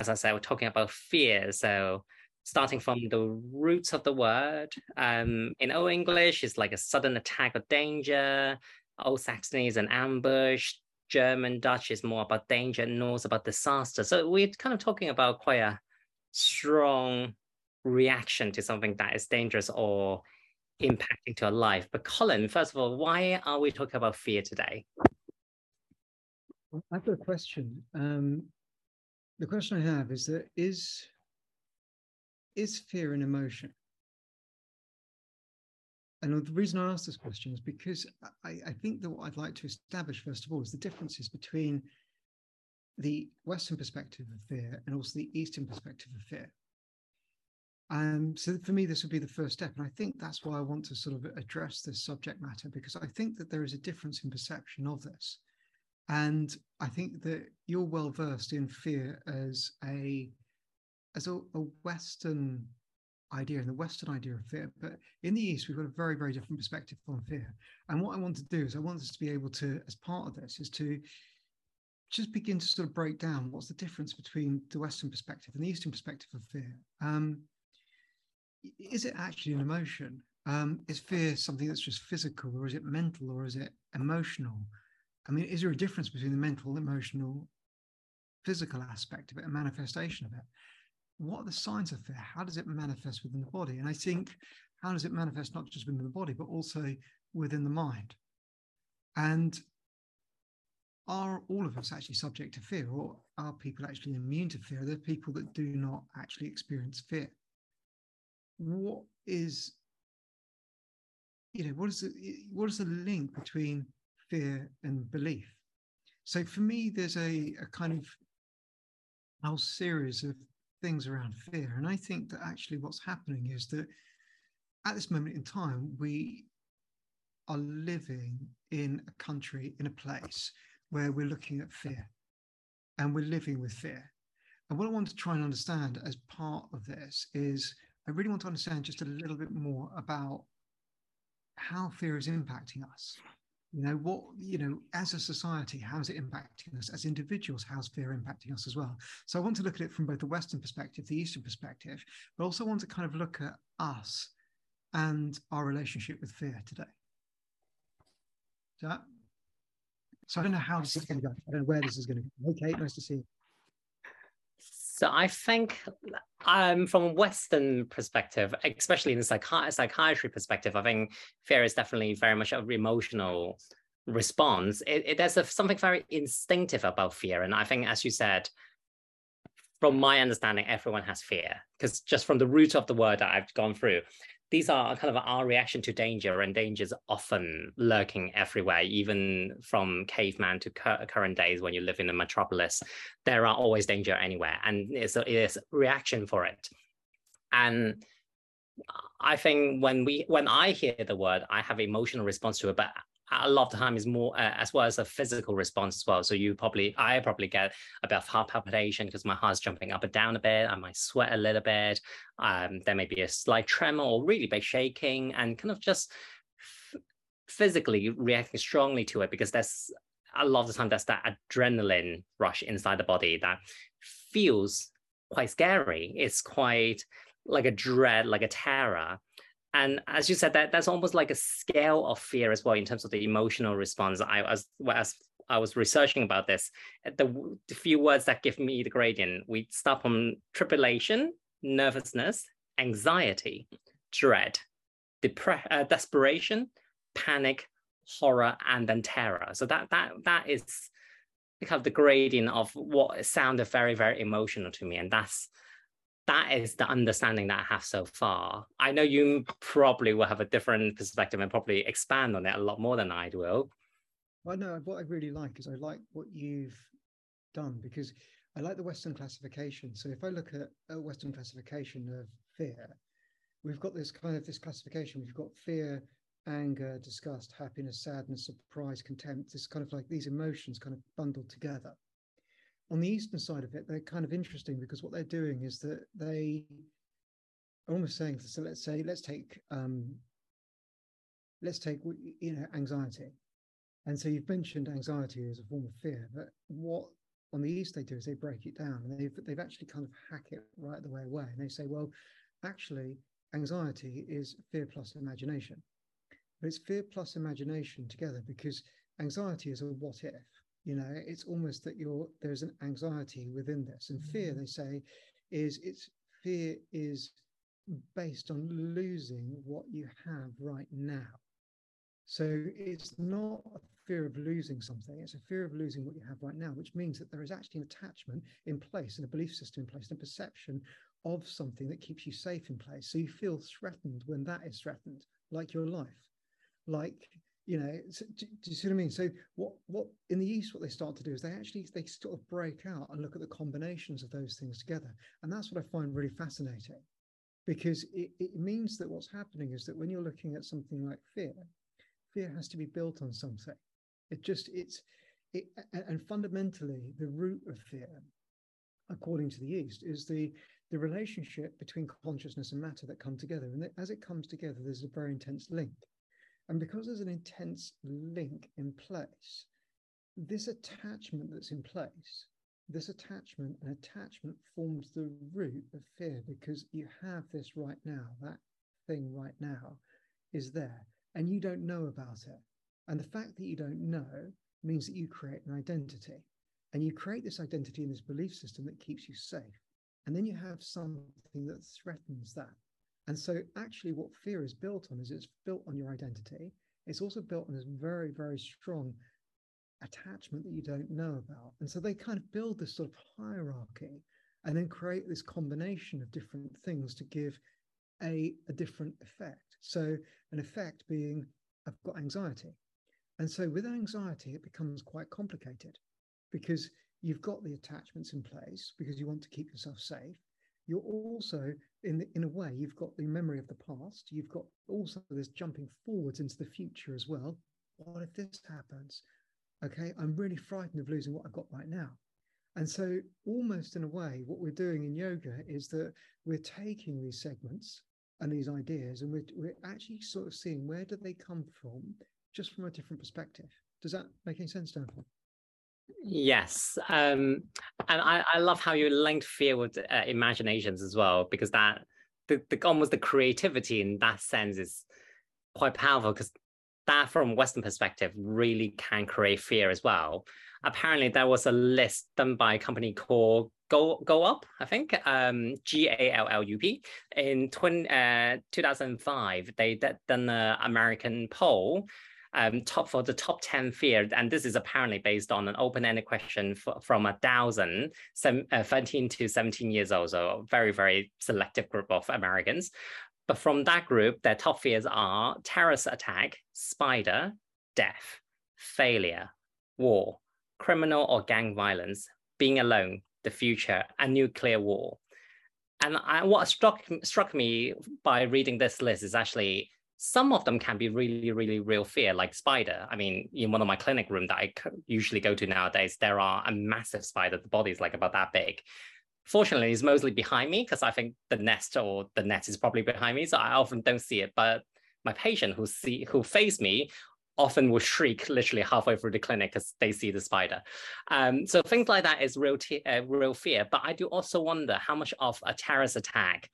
as I said, we're talking about fear. So starting from the roots of the word, um, in Old English, it's like a sudden attack or danger. Old Saxony is an ambush. German, Dutch is more about danger, Norse about disaster. So we're kind of talking about quite a strong reaction to something that is dangerous or impacting to our life. But Colin, first of all, why are we talking about fear today? I've got a question. Um, the question I have is that is is fear an emotion? And the reason I ask this question is because I, I, think that what I'd like to establish, first of all, is the differences between the Western perspective of fear and also the Eastern perspective of fear. Um, so for me, this would be the first step. And I think that's why I want to sort of address this subject matter, because I think that there is a difference in perception of this. And I think that you're well versed in fear as a as a, a Western idea and the Western idea of fear. But in the East, we've got a very, very different perspective on fear. And what I want to do is I want us to be able to, as part of this, is to just begin to sort of break down what's the difference between the Western perspective and the Eastern perspective of fear. Um, is it actually an emotion? Um, is fear something that's just physical, or is it mental, or is it emotional? I mean, is there a difference between the mental, emotional, physical aspect of it, a manifestation of it? What are the signs of fear? How does it manifest within the body? And I think, how does it manifest not just within the body, but also within the mind? And are all of us actually subject to fear, or are people actually immune to fear? Are there people that do not actually experience fear? What is, you know, what is the what is the link between fear and belief. So for me, there's a, a kind of whole series of things around fear. And I think that actually what's happening is that at this moment in time, we are living in a country, in a place where we're looking at fear and we're living with fear. And what I want to try and understand as part of this is I really want to understand just a little bit more about how fear is impacting us you know what you know as a society how's it impacting us? As individuals how's fear impacting us as well? So i want to look at it from both the western perspective the eastern perspective but also want to kind of look at us and our relationship with fear today. So, so i don't know how this is going to go. I don't know where this is going to go. Okay nice to see you so I think um, from a Western perspective, especially in the psychi- psychiatry perspective, I think fear is definitely very much an emotional response. It, it, there's a, something very instinctive about fear. And I think, as you said, from my understanding, everyone has fear because just from the root of the word that I've gone through, these are kind of our reaction to danger, and danger is often lurking everywhere, even from caveman to current days when you live in a metropolis. There are always danger anywhere, and it's a, it's a reaction for it. And I think when we when I hear the word, I have emotional response to it, but a lot of the time is more uh, as well as a physical response as well. So you probably, I probably get a bit of heart palpitation because my heart's jumping up and down a bit. I might sweat a little bit. Um, there may be a slight tremor or really big shaking and kind of just f- physically reacting strongly to it because there's a lot of the time there's that adrenaline rush inside the body that feels quite scary. It's quite like a dread, like a terror and as you said that that's almost like a scale of fear as well in terms of the emotional response. I was as i was researching about this the, the few words that give me the gradient we start from tribulation nervousness anxiety dread depre- uh, desperation panic horror and then terror. So that that that is kind of the gradient of what sounded very very emotional to me. And that's that is the understanding that I have so far. I know you probably will have a different perspective and probably expand on it a lot more than I will. Well, no, what I really like is I like what you've done because I like the Western classification. So if I look at a Western classification of fear, we've got this kind of this classification. We've got fear, anger, disgust, happiness, sadness, surprise, contempt. This kind of like these emotions kind of bundled together on the eastern side of it, they're kind of interesting because what they're doing is that they almost saying, so let's say, let's take, um, let's take, you know, anxiety. And so you've mentioned anxiety as a form of fear, but what on the East they do is they break it down and they've, they've actually kind of hack it right the way away. And they say, well, actually, anxiety is fear plus imagination. But it's fear plus imagination together because anxiety is a what if. You know, it's almost that you're there's an anxiety within this. And fear, mm-hmm. they say, is it's fear is based on losing what you have right now. So it's not a fear of losing something, it's a fear of losing what you have right now, which means that there is actually an attachment in place and a belief system in place and a perception of something that keeps you safe in place. So you feel threatened when that is threatened, like your life, like you know. So, do, do, you see what I mean? So what what in the East, what they start to do is they actually they sort of break out and look at the combinations of those things together, and that's what I find really fascinating, because it, it means that what's happening is that when you're looking at something like fear, fear has to be built on something. It just it's it and fundamentally the root of fear according to the East, is the the relationship between consciousness and matter that come together. And as it comes together, there's a very intense link. And because there's an intense link in place, this attachment that's in place, this attachment and attachment forms the root of fear because you have this right now, that thing right now is there, and you don't know about it. And the fact that you don't know means that you create an identity. And you create this identity and this belief system that keeps you safe. And then you have something that threatens that. And so, actually, what fear is built on is it's built on your identity. It's also built on this very, very strong attachment that you don't know about. And so, they kind of build this sort of hierarchy and then create this combination of different things to give a, a different effect. So, an effect being, I've got anxiety. And so, with anxiety, it becomes quite complicated because you've got the attachments in place because you want to keep yourself safe. You're also, in the, in a way, you've got the memory of the past. You've got also this jumping forwards into the future as well. What if this happens? Okay, I'm really frightened of losing what I've got right now. And so, almost in a way, what we're doing in yoga is that we're taking these segments and these ideas, and we're, we're actually sort of seeing where do they come from, just from a different perspective. Does that make any sense, Jonathan? Yes, um, and I, I love how you linked fear with uh, imaginations as well, because that the, the almost the creativity in that sense is quite powerful. Because that, from a Western perspective, really can create fear as well. Apparently, there was a list done by a company called Go Go Up, I think, um, G A L L U P, in 20, uh, 2005. They did done an American poll um, top for the top 10 fears. And this is apparently based on an open-ended question from a thousand, some, uh, 13 to 17 years old. So a very, very selective group of Americans. But from that group, their top fears are terrorist attack, spider, death, failure, war, criminal or gang violence, being alone, the future, and nuclear war. And I, what struck struck me by reading this list is actually some of them can be really, really real fear, like spider. I mean, in one of my clinic room that I usually go to nowadays, there are a massive spider. The body is like about that big. Fortunately, it's mostly behind me because I think the nest or the net is probably behind me, so I often don't see it. But my patient who see who face me often will shriek literally halfway through the clinic because they see the spider. Um, so things like that is real, uh, real fear. But I do also wonder how much of a terrorist attack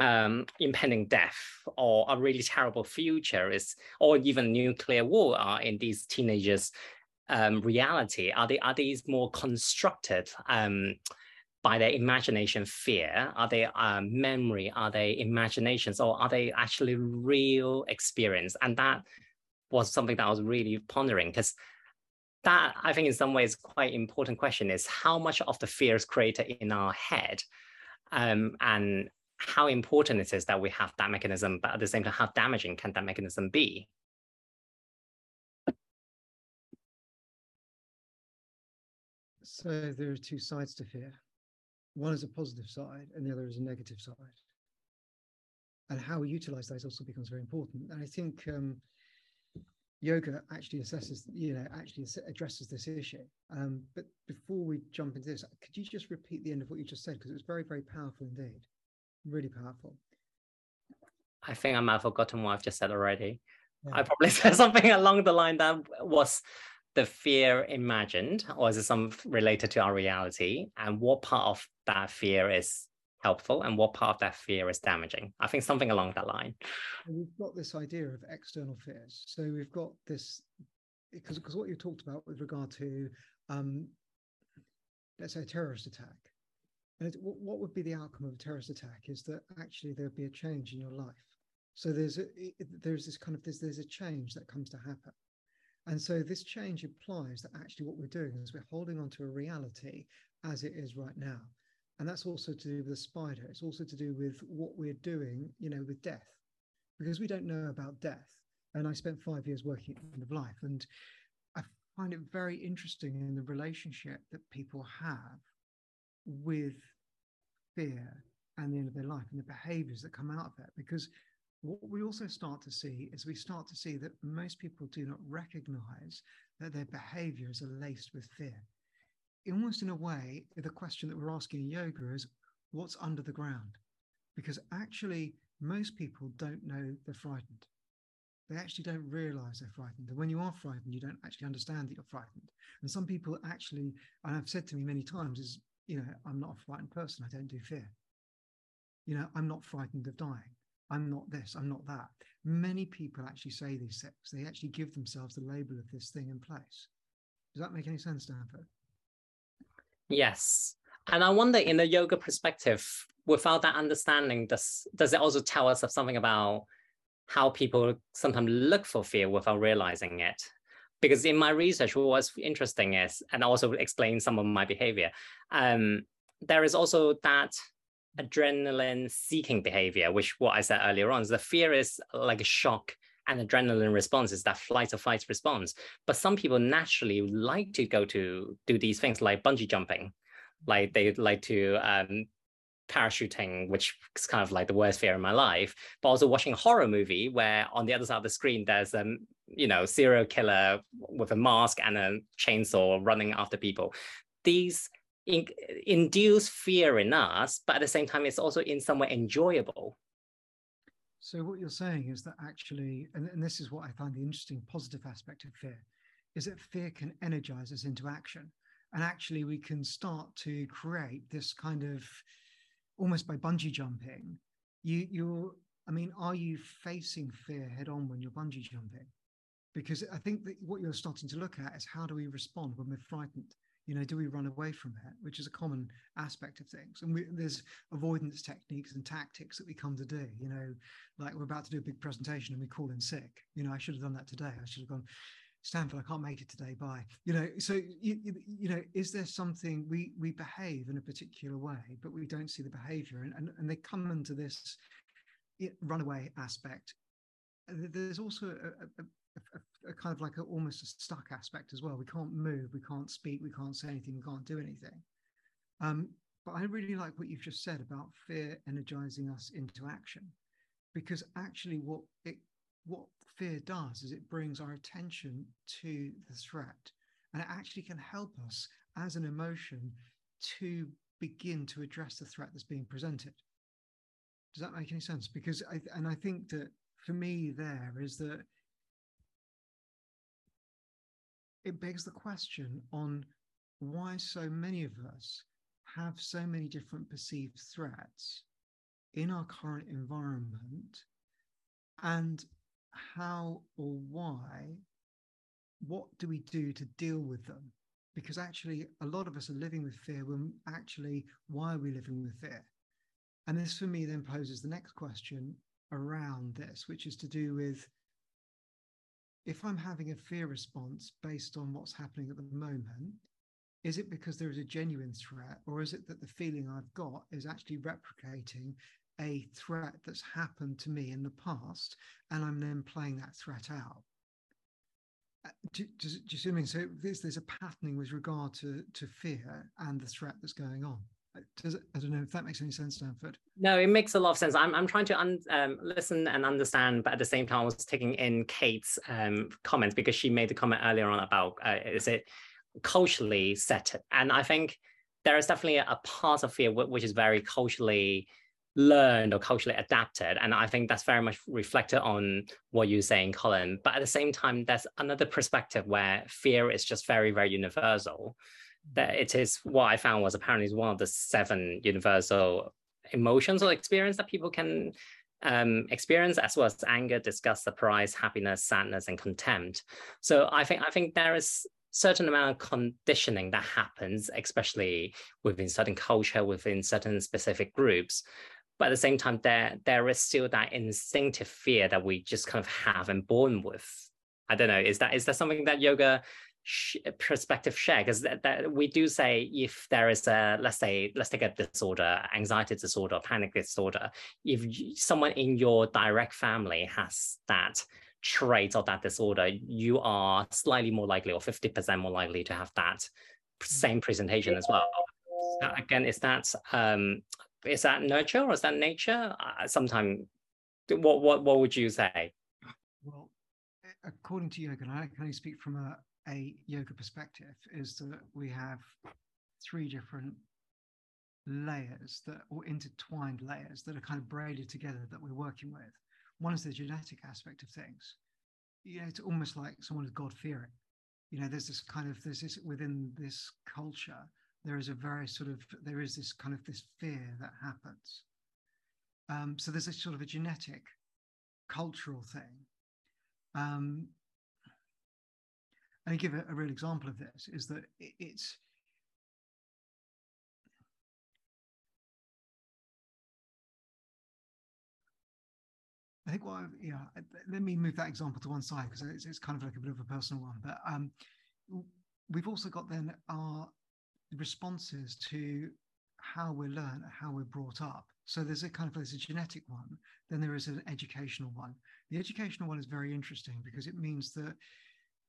um, impending death or a really terrible future is, or even nuclear war are in these teenagers' um, reality? Are they are these more constructed um, by their imagination fear? Are they uh, memory? Are they imaginations, or are they actually real experience? And that was something that I was really pondering because that I think in some ways quite important question is how much of the fear is created in our head um, and how important it is that we have that mechanism, but at the same time, how damaging can that mechanism be? So there are two sides to fear. One is a positive side, and the other is a negative side. And how we utilize those also becomes very important. And I think um, yoga actually assesses, you know, actually addresses this issue. Um, but before we jump into this, could you just repeat the end of what you just said? Because it was very, very powerful indeed really powerful. I think I might have forgotten what I've just said already. Yeah. I probably said something along the line that was the fear imagined or is it some related to our reality? And what part of that fear is helpful and what part of that fear is damaging? I think something along that line. We've got this idea of external fears. So we've got this because because what you talked about with regard to um, let's say a terrorist attack. What would be the outcome of a terrorist attack is that actually there'd be a change in your life. So there's a, there's this kind of there's there's a change that comes to happen. And so this change implies that actually what we're doing is we're holding on to a reality as it is right now. And that's also to do with the spider. It's also to do with what we're doing, you know, with death, because we don't know about death. And I spent five years working at the end of life. And I find it very interesting in the relationship that people have with fear and the end of their life and the behaviors that come out of that. Because what we also start to see is we start to see that most people do not recognize that their behaviors are laced with fear. Almost in a way, the question that we're asking in yoga is what's under the ground? Because actually, most people don't know they're frightened. They actually don't realize they're frightened. And when you are frightened, you don't actually understand that you're frightened. And some people actually, and I've said to me many times, is, you know, I'm not a frightened person. I don't do fear. You know, I'm not frightened of dying. I'm not this, I'm not that. Many people actually say these things. They actually give themselves the label of this thing in place. Does that make any sense, Stanford? Yes. And I wonder in the yoga perspective, without that understanding, does does it also tell us of something about how people sometimes look for fear without realizing it? Because in my research, what was interesting is, and also explain some of my behavior, um, there is also that adrenaline seeking behavior, which what I said earlier on is the fear is like a shock and adrenaline response is that flight or fight response. But some people naturally like to go to do these things like bungee jumping, like they like to um, parachuting, which is kind of like the worst fear in my life, but also watching a horror movie where on the other side of the screen there's a um, you know serial killer with a mask and a chainsaw running after people. These in, induce fear in us, but at the same time, it's also in some way enjoyable. So what you're saying is that actually, and, and this is what I find the interesting positive aspect of fear, is that fear can energize us into action. And actually, we can start to create this kind of almost by bungee jumping. You, you're, I mean, are you facing fear head on when you're bungee jumping? Because I think that what you're starting to look at is how do we respond when we're frightened? you know do we run away from it which is a common aspect of things. And we, there's avoidance techniques and tactics that we come to do you know like we're about to do a big presentation and we call in sick. You know i should have done that today. I should have gone stanford i can't make it today. Bye. You know so you, you know is there something we we behave in a particular way but we don't see the behavior. And and, and they come into this runaway aspect. There's also a, a, a, kind of like a, almost a stuck aspect as well. We can't move, we can't speak, we can't say anything, we can't do anything. Um, but I really like what you've just said about fear energizing us into action, because actually, what it what fear does is it brings our attention to the threat, and it actually can help us as an emotion to begin to address the threat that's being presented. Does that make any sense? Because I and I think that for me there is that it begs the question on why so many of us have so many different perceived threats in our current environment and how or why what do we do to deal with them? Because actually a lot of us are living with fear when actually why are we living with fear? And this for me then poses the next question around this which is to do with if I'm having a fear response based on what's happening at the moment, is it because there is a genuine threat, or is it that the feeling I've got is actually replicating a threat that's happened to me in the past, and I'm then playing that threat out? Uh, what I mean? So there's, there's a patterning with regard to, to fear and the threat that's going on. Does it, I don't know if that makes any sense, Stanford. No, it makes a lot of sense. I'm, I'm trying to un, um, listen and understand, but at the same time, I was taking in Kate's um, comments because she made the comment earlier on about uh, is it culturally set, and I think there is definitely a part of fear which is very culturally learned or culturally adapted. And I think that's very much reflected on what you're saying, Colin. But at the same time, there's another perspective where fear is just very, very universal. That it is what I found was apparently one of the seven universal emotions or experience that people can um, experience as well as anger, disgust, surprise, happiness, sadness, and contempt. So I think I think there is certain amount of conditioning that happens, especially within certain culture, within certain specific groups, but at the same time there there is still that instinctive fear that we just kind of have and born with i don't know is that is that something that yoga sh- perspective share because that, that we do say if there is a let's say let's take a disorder anxiety disorder panic disorder if you, someone in your direct family has that trait of that disorder you are slightly more likely or 50% more likely to have that same presentation as well so again is that um is that nurture or is that nature? Uh, Sometimes, what what what would you say? Well, according to yoga, and I can only speak from a, a yoga perspective, is that we have three different layers that or intertwined layers that are kind of braided together that we're working with. One is the genetic aspect of things. You know, it's almost like someone is God fearing. You know, there's this kind of there's this within this culture there is a very sort of there is this kind of this fear that happens um, so there's a sort of a genetic cultural thing um, and I give a, a, real example of this is that it, it's I think what I've, yeah, let me move that example to one side because it's, it's, kind of like a bit of a personal one. But um, we've also got then our responses to how we're learned, how we're brought up. So there's a kind of there's a genetic one, then there is an educational one. The educational one is very interesting because it means that,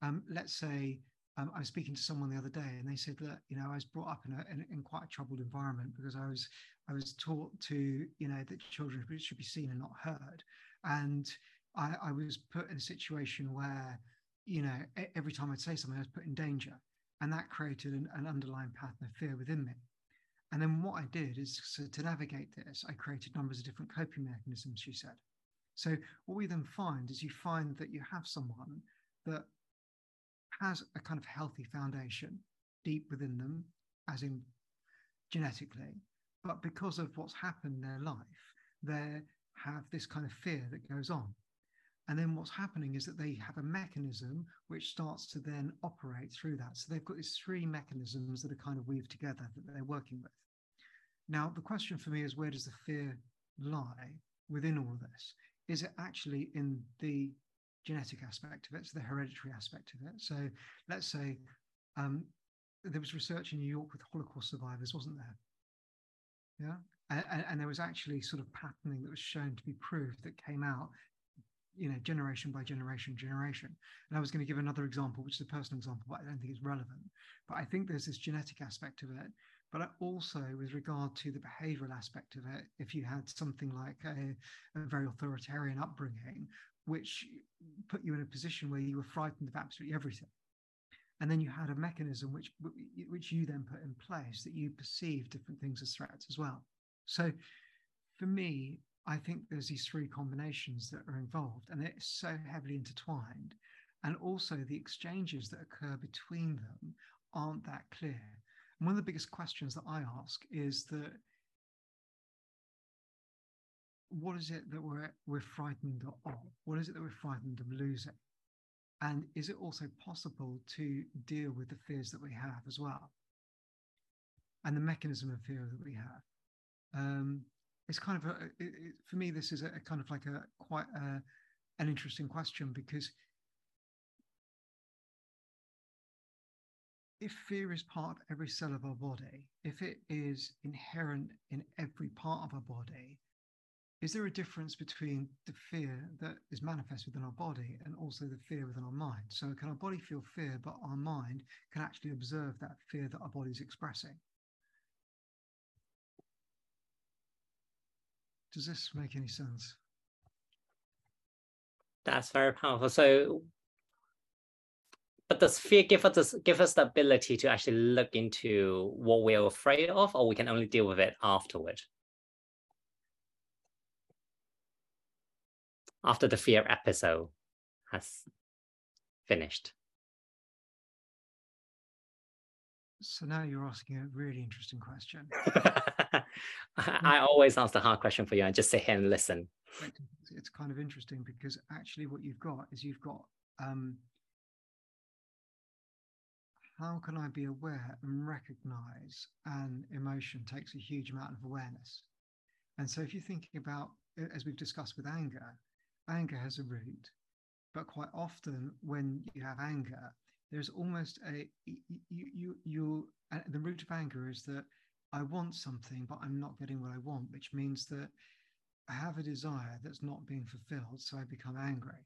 um, let's say, um, I was speaking to someone the other day, and they said that you know I was brought up in a in, in, quite a troubled environment because I was I was taught to you know that children should be seen and not heard, and I, I was put in a situation where you know every time I'd say something I was put in danger, and that created an, an underlying pattern of fear within me. And then what I did is so to navigate this, I created numbers of different coping mechanisms, she said. So what we then find is you find that you have someone that has a kind of healthy foundation deep within them, as in genetically, but because of what's happened in their life, they have this kind of fear that goes on. And then what's happening is that they have a mechanism which starts to then operate through that. So they've got these three mechanisms that are kind of weaved together that they're working with. Now, the question for me is where does the fear lie within all of this? Is it actually in the genetic aspect of it, so the hereditary aspect of it? So let's say um, there was research in New York with Holocaust survivors, wasn't there? Yeah. And, and, there was actually sort of patterning that was shown to be proved that came out you know, generation by generation, generation. And I was going to give another example, which is a personal example, but I don't think it's relevant. But I think there's this genetic aspect of it. But also, with regard to the behavioral aspect of it, if you had something like a, a very authoritarian upbringing, which put you in a position where you were frightened of absolutely everything, and then you had a mechanism which which you then put in place that you perceive different things as threats as well. So, for me, I think there's these three combinations that are involved, and it's so heavily intertwined. And also, the exchanges that occur between them aren't that clear. And one of the biggest questions that I ask is that what is it that we're we're frightened of? What is it that we're frightened of losing? And is it also possible to deal with the fears that we have as well? And the mechanism of fear that we have. Um, it's kind of a, it, it, for me this is a, a, kind of like a quite a, an interesting question because if fear is part of every cell of our body if it is inherent in every part of our body is there a difference between the fear that is manifest within our body and also the fear within our mind so can our body feel fear but our mind can actually observe that fear that our body is expressing Does this make any sense? That's very powerful. So, but does fear give us give us the ability to actually look into what we're afraid of, or we can only deal with it afterward? After the fear episode has finished? So now you're asking a really interesting question. I always ask the hard question for you and just sit here and listen. It's kind of interesting because actually what you've got is you've got um, how can I be aware and recognize an emotion takes a huge amount of awareness. And so if you're thinking about, as we've discussed with anger, anger has a root, but quite often when you have anger, there's almost a you you you the root of anger is that I want something, but I'm not getting what I want, which means that I have a desire that's not being fulfilled, so I become angry.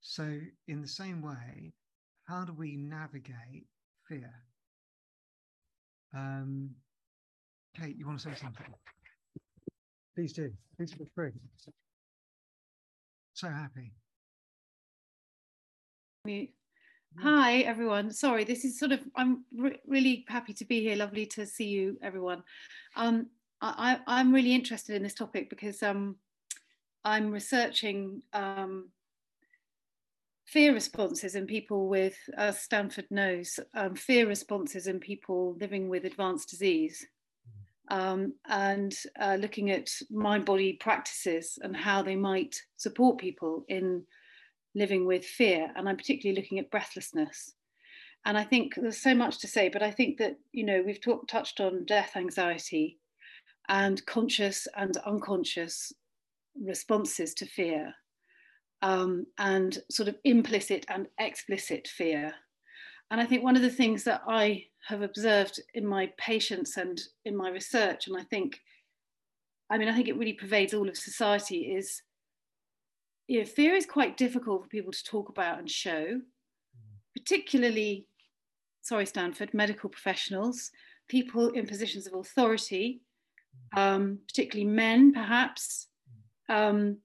So, in the same way, how do we navigate fear? Um, Kate, you want to say something? Please do. Please feel free. So happy. Hi, everyone. Sorry, this is sort of, I'm re really happy to be here. Lovely to see you, everyone. Um, I, am really interested in this topic because um, I'm researching um, fear responses in people with, as Stanford knows, um, fear responses in people living with advanced disease. Um, and uh, looking at mind body practices and how they might support people in living with fear. And I'm particularly looking at breathlessness. And I think there's so much to say, but I think that, you know, we've talk, touched on death anxiety and conscious and unconscious responses to fear um, and sort of implicit and explicit fear. And I think one of the things that I have observed in my patients and in my research, and I think, I mean, I think it really pervades all of society, is you know, fear is quite difficult for people to talk about and show, particularly, sorry, Stanford, medical professionals, people in positions of authority, um, particularly men, perhaps. Um,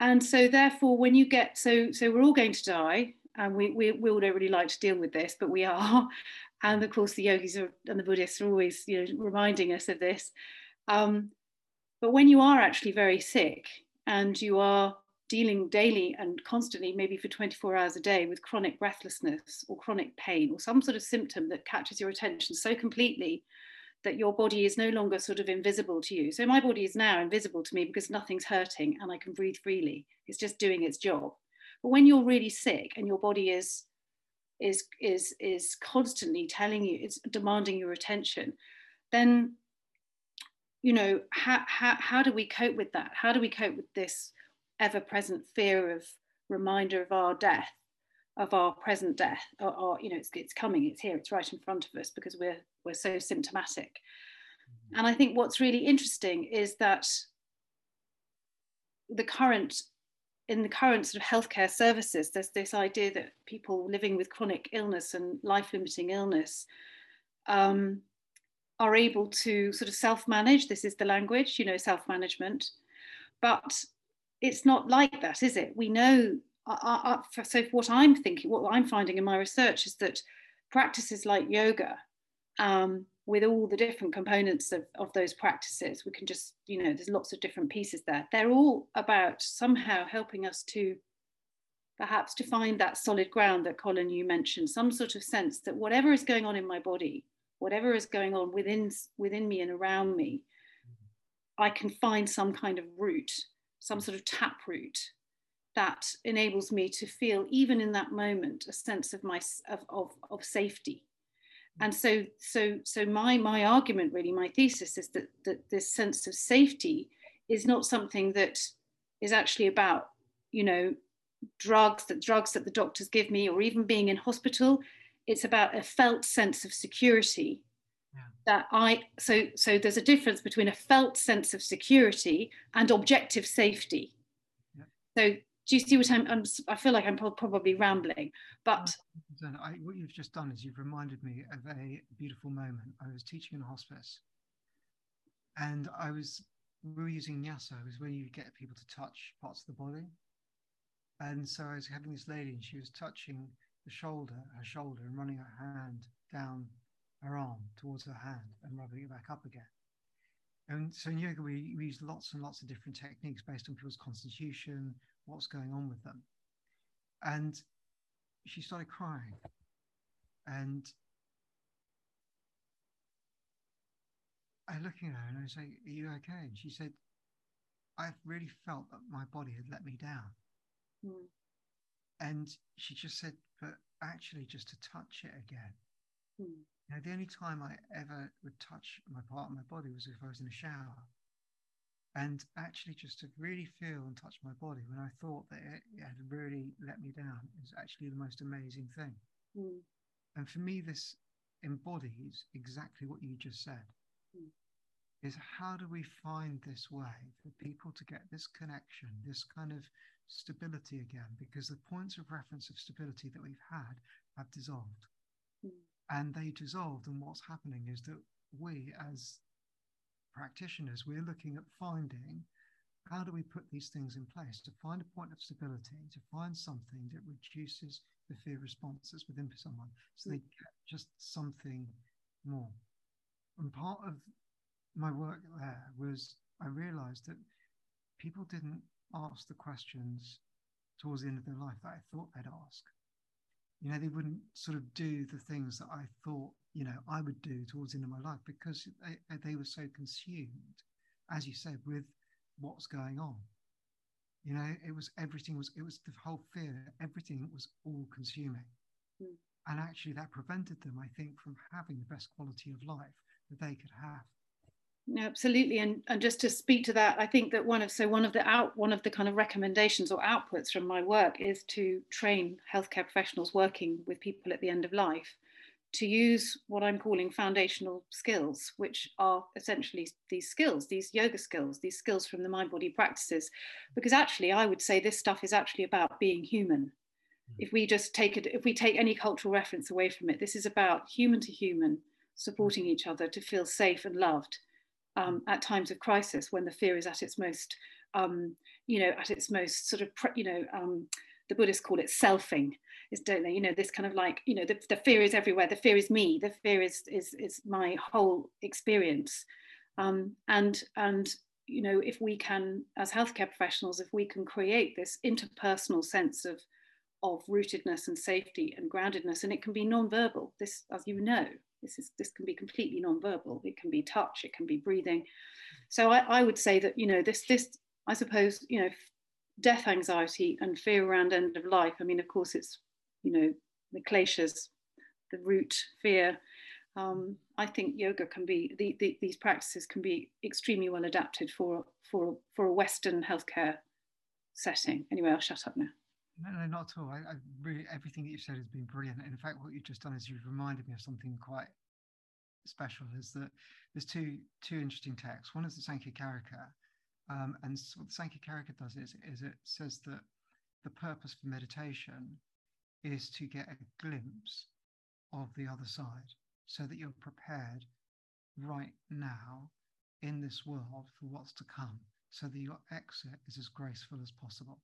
and so, therefore, when you get so, so we're all going to die, and we, we, we all don't really like to deal with this, but we are. And of course, the yogis are, and the Buddhists are always, you know, reminding us of this. Um, but when you are actually very sick, and you are dealing daily and constantly, maybe for 24 hours a day, with chronic breathlessness or chronic pain or some sort of symptom that catches your attention so completely that your body is no longer sort of invisible to you. So my body is now invisible to me because nothing's hurting and I can breathe freely. It's just doing its job. But when you're really sick and your body is is is is constantly telling you, it's demanding your attention, then you know, how, how, how do we cope with that? How do we cope with this ever present fear of reminder of our death, of our present death, or, or, you know, it's, it's coming, it's here, it's right in front of us because we're, we're so symptomatic. Mm-hmm. And I think what's really interesting is that the current in the current sort of healthcare services, there's this idea that people living with chronic illness and life limiting illness um, are able to sort of self-manage. This is the language, you know, self-management. But it's not like that, is it? We know. Uh, uh, uh so what I'm thinking, what I'm finding in my research is that practices like yoga, um, with all the different components of, of those practices, we can just, you know, there's lots of different pieces there. They're all about somehow helping us to perhaps to find that solid ground that Colin you mentioned, some sort of sense that whatever is going on in my body, whatever is going on within within me and around me i can find some kind of root some sort of tap root that enables me to feel even in that moment a sense of my of, of, of safety and so so so my my argument really my thesis is that that this sense of safety is not something that is actually about you know drugs that drugs that the doctors give me or even being in hospital it's about a felt sense of security yeah. that i so so there's a difference between a felt sense of security and objective safety yeah. so do you see what I'm, I'm i feel like i'm probably rambling but oh, I, what you've just done is you've reminded me of a beautiful moment. I was teaching in a hospice and i was we were using nyasa it was where you get people to touch parts of the body. And so i was having this lady and she was touching the shoulder, her shoulder, and running her hand down her arm towards her hand and rubbing it back up again. and so in yoga, we, we use lots and lots of different techniques based on people's constitution, what's going on with them. And she started crying. And I looking at her and I say, Are you okay? And she said, I've really felt that my body had let me down. Mm. And she just said, But actually, just to touch it again. Mm. You know, the only time I ever would touch my part of my body was if I was in a shower. And actually, just to really feel and touch my body when I thought that it, it had really let me down is actually the most amazing thing. Mm. And for me, this embodies exactly what you just said. Mm. Is how do we find this way for people to get this connection, this kind of stability again? Because the points of reference of stability that we've had have dissolved. Mm and they dissolved. And what's happening is that we, as practitioners, we're looking at finding how do we put these things in place to find a point of stability, to find something that reduces the fear responses within someone so they get just something more. And part of my work there was I realized that people didn't ask the questions towards the end of their life that I thought they'd ask you know, they wouldn't sort of do the things that I thought, you know, I would do towards the end of my life because they, they were so consumed, as you said, with what's going on. You know, it was everything was, it was the whole fear, everything was all consuming. Mm. And actually, that prevented them, I think, from having the best quality of life that they could have. No, absolutely. And, and just to speak to that, I think that one of so one of the out one of the kind of recommendations or outputs from my work is to train healthcare professionals working with people at the end of life to use what I'm calling foundational skills, which are essentially these skills, these yoga skills, these skills from the mind body practices. Because actually, I would say this stuff is actually about being human. Mm. If we just take it, if we take any cultural reference away from it, this is about human to human supporting each other to feel safe and loved um, at times of crisis when the fear is at its most, um, you know, at its most sort of, you know, um, the Buddhists call it selfing, is don't they? You know, this kind of like, you know, the, the fear is everywhere. The fear is me. The fear is is is my whole experience, um, and and you know, if we can, as healthcare professionals, if we can create this interpersonal sense of of rootedness and safety and groundedness, and it can be non-verbal. This, as you know, this is this can be completely non-verbal. It can be touch. It can be breathing. So I, I would say that you know this this I suppose you know death anxiety and fear around end of life. I mean, of course, it's you know the kleshas, the root fear. Um, I think yoga can be the, the, these practices can be extremely well adapted for for for a Western healthcare setting. Anyway, I'll shut up now. No, no, not at all. I, I really everything that you've said has been brilliant. And in fact, what you've just done is you've reminded me of something quite special. Is that there's two two interesting texts. One is the Sankhya Karika, um, and what the Sankhya Karika does is is it says that the purpose for meditation is to get a glimpse of the other side, so that you're prepared right now in this world for what's to come, so that your exit is as graceful as possible.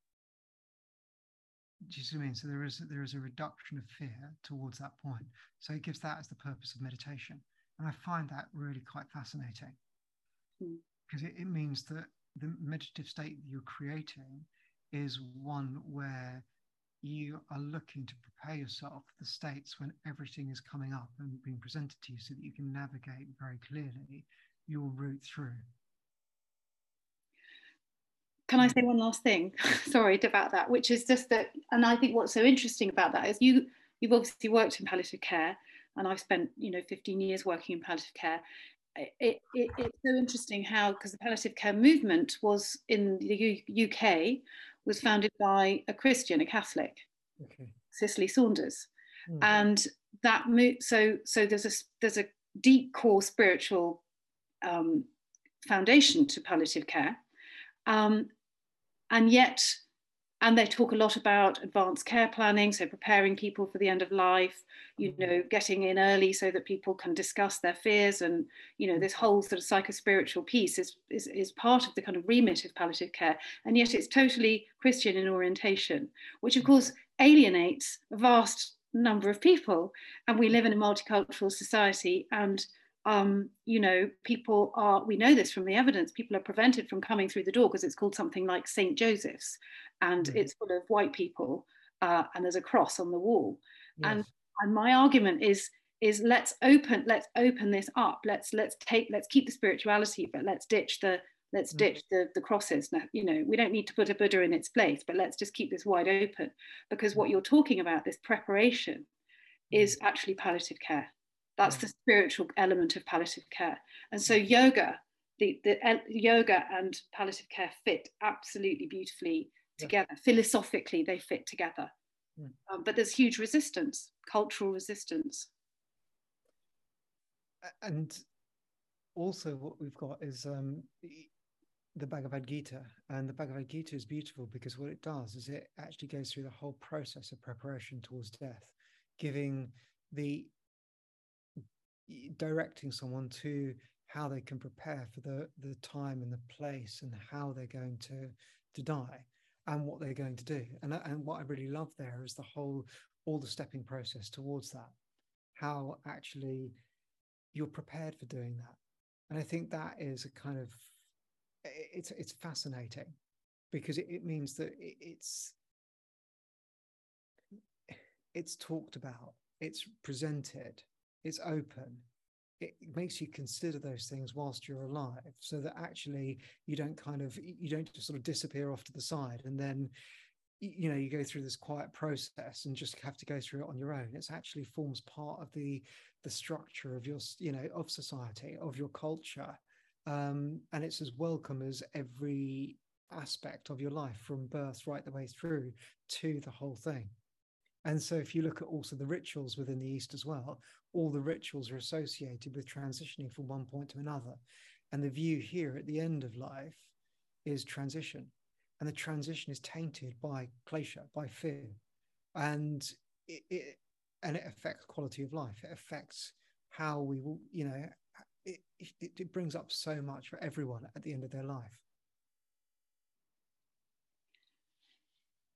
Do you see what I mean? So there is there is a reduction of fear towards that point. So it gives that as the purpose of meditation, and I find that really quite fascinating because hmm. mm. it, it means that the meditative state that you're creating is one where you are looking to prepare yourself for the states when everything is coming up and being presented to you so that you can navigate very clearly your route through. Can I mm. say one last thing? Sorry about that, which is just that, and I think what's so interesting about that is you you've obviously worked in palliative care, and I've spent you know 15 years working in palliative care. It, it, it's so interesting how because the palliative care movement was in the U- UK was founded by a Christian, a Catholic, okay. Cicely Saunders, mm. and that mo- so so there's a there's a deep core spiritual um, foundation to palliative care. Um, and yet and they talk a lot about advanced care planning so preparing people for the end of life you mm-hmm. know getting in early so that people can discuss their fears and you know this whole sort of psychospiritual piece is, is, is part of the kind of remit of palliative care and yet it's totally christian in orientation which of course alienates a vast number of people and we live in a multicultural society and um, you know, people are, we know this from the evidence, people are prevented from coming through the door because it's called something like St. Joseph's and mm. it's full of white people uh, and there's a cross on the wall. Yes. And, and my argument is, is let's open, let's open this up. Let's, let's take, let's keep the spirituality, but let's ditch the, let's mm. ditch the, the crosses. Now, you know, we don't need to put a Buddha in its place, but let's just keep this wide open because what mm. you're talking about, this preparation, is mm. actually palliative care. That's the spiritual element of palliative care. And so yoga, the, the yoga and palliative care fit absolutely beautifully together. Yeah. Philosophically, they fit together. Mm. Um, but there's huge resistance, cultural resistance. And also, what we've got is um, the Bhagavad Gita. And the Bhagavad Gita is beautiful because what it does is it actually goes through the whole process of preparation towards death, giving the directing someone to how they can prepare for the the time and the place and how they're going to to die and what they're going to do. And uh, and what i really love there is the whole all the stepping process towards that. How actually you're prepared for doing that. And i think that is a kind of it's it's fascinating because it, it means that it, it's it's talked about it's presented it's open it makes you consider those things whilst you're alive so that actually you don't kind of you don't just sort of disappear off to the side and then you know you go through this quiet process and just have to go through it on your own. It's actually forms part of the the structure of your you know of society of your culture um, and it's as welcome as every aspect of your life from birth right the way through to the whole thing and so, if you look at also the rituals within the East as well, all the rituals are associated with transitioning from one point to another. And the view here at the end of life is transition. And the transition is tainted by klesha, by fear. And it, it and it affects quality of life. It affects how we will, you know, it, it, it brings up so much for everyone at the end of their life.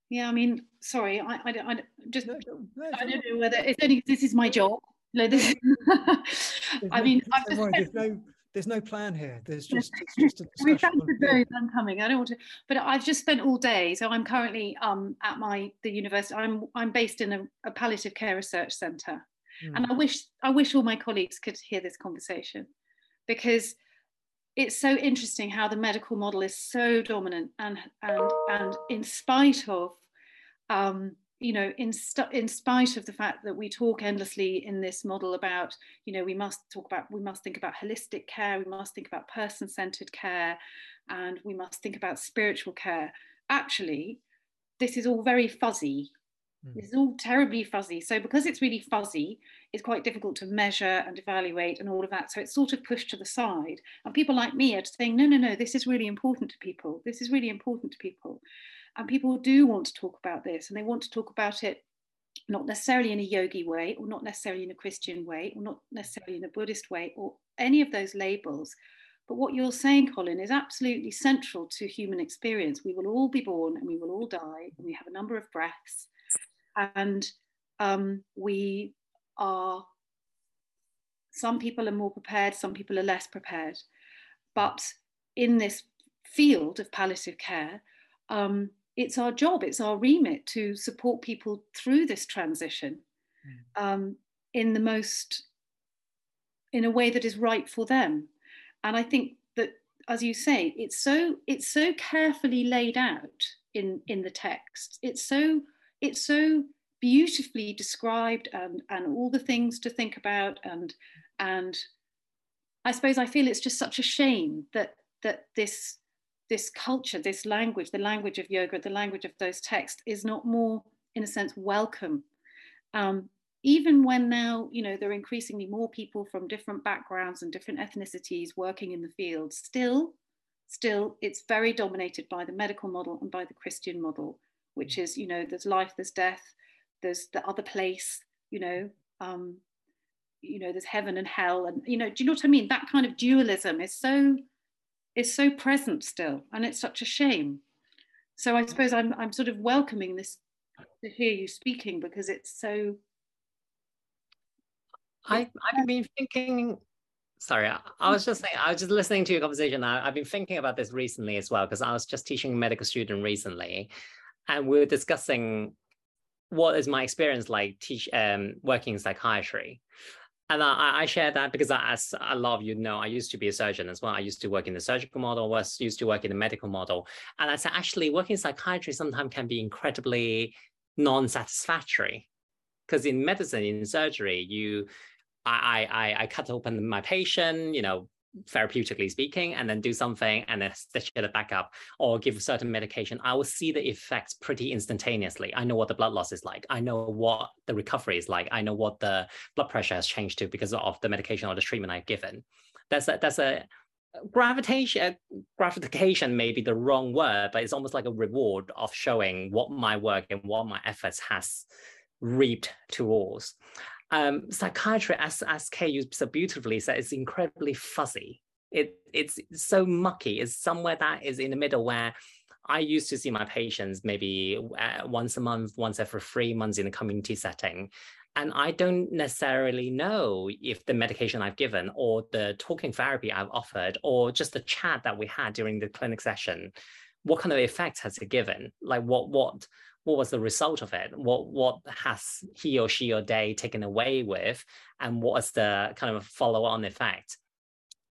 Yeah, I mean, sorry, I, I, I just no, no, I don't know whether it's only this is my job. No, this. I mean, there's, no, there's no there's no plan here. There's just it's just a you I'm coming. I don't want to, but I've just spent all day. So I'm currently um, at my the university. I'm I'm based in a, a palliative care research centre, mm. and I wish I wish all my colleagues could hear this conversation, because it's so interesting how the medical model is so dominant and and and in spite of um, you know in, in spite of the fact that we talk endlessly in this model about you know we must talk about we must think about holistic care we must think about person-centered care and we must think about spiritual care actually this is all very fuzzy Mm. It's all terribly fuzzy. So because it's really fuzzy, it's quite difficult to measure and evaluate and all of that. So it's sort of pushed to the side. And people like me are saying, no, no, no, this is really important to people. This is really important to people. And people do want to talk about this and they want to talk about it not necessarily in a yogi way or not necessarily in a Christian way or not necessarily in a Buddhist way or any of those labels. But what you're saying, Colin, is absolutely central to human experience. We will all be born and we will all die, and we have a number of breaths and um, we are some people are more prepared some people are less prepared but in this field of palliative care um, it's our job it's our remit to support people through this transition mm. um, in the most in a way that is right for them and i think that as you say it's so it's so carefully laid out in in the text it's so it's so beautifully described and, and all the things to think about and and I suppose I feel it's just such a shame that that this this culture, this language, the language of yoga, the language of those texts is not more, in a sense, welcome. Um, even when now, you know, there are increasingly more people from different backgrounds and different ethnicities working in the field, still, still, it's very dominated by the medical model and by the Christian model, which is, you know, there's life, there's death, there's the other place, you know, um, you know, there's heaven and hell, and you know, do you know what I mean? That kind of dualism is so is so present still, and it's such a shame. So I suppose I'm I'm sort of welcoming this to hear you speaking because it's so. I I've been thinking Sorry, I, I was just saying, I was just listening to your conversation. I, I've been thinking about this recently as well, because I was just teaching a medical student recently, and we were discussing what is my experience like teach um, working in psychiatry. And I, I share that because, as a lot of you know, I used to be a surgeon as well. I used to work in the surgical model, was used to work in the medical model. And I said, actually, working in psychiatry sometimes can be incredibly non-satisfactory because in medicine, in surgery, you, I, I, I cut open my patient, you know, therapeutically speaking, and then do something and then stitch it back up or give a certain medication, I will see the effects pretty instantaneously. I know what the blood loss is like. I know what the recovery is like. I know what the blood pressure has changed to because of the medication or the treatment I've given. That's a, that's a gravitation uh, gratification may be the wrong word, but it's almost like a reward of showing what my work and what my efforts has reaped towards. Um, psychiatry, as, as Kate used so beautifully said, is incredibly fuzzy. It, it's so mucky. It's somewhere that is in the middle where I used to see my patients maybe uh, once a month, once every three months in a community setting. And I don't necessarily know if the medication I've given or the talking therapy I've offered or just the chat that we had during the clinic session, what kind of effect has it given? Like what what what was the result of it? What what has he or she or they taken away with, and what is the kind of follow-on effect?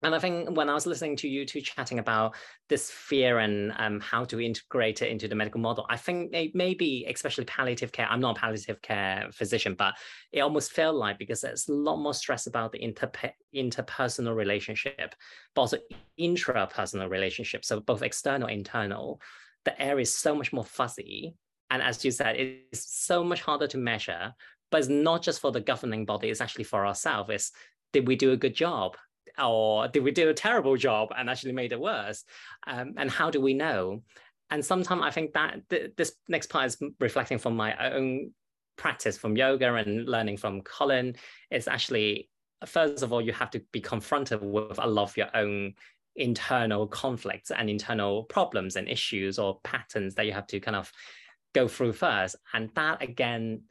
And I think when I was listening to you two chatting about this fear and um, how to integrate it into the medical model, I think maybe, especially palliative care, I'm not a palliative care physician, but it almost felt like because there's a lot more stress about the inter interpersonal relationship, but also intrapersonal relationship. So both external, internal, the air is so much more fuzzy and as you said, it's so much harder to measure, but it's not just for the governing body, it's actually for ourselves. It's did we do a good job? Or did we do a terrible job and actually made it worse? Um, and how do we know? And sometimes I think that th- this next part is reflecting from my own practice from yoga and learning from Colin. Is actually, first of all, you have to be confronted with a lot of your own internal conflicts and internal problems and issues or patterns that you have to kind of go through first. And that again